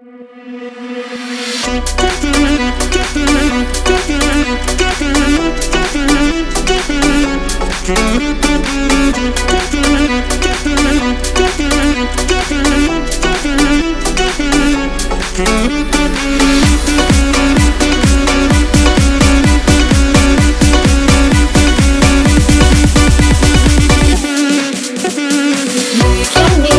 can be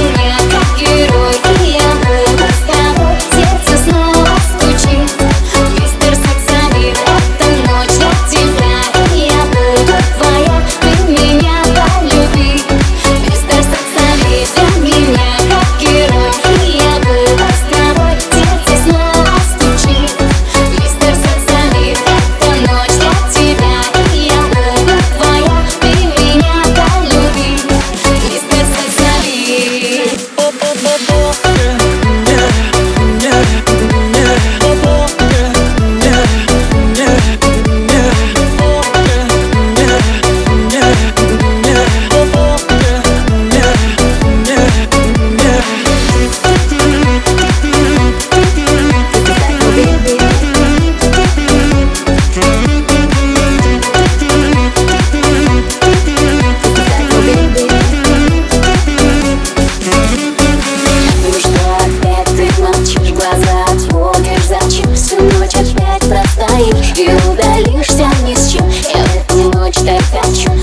поешь И удалишься ни с чем. Я в эту ночь так хочу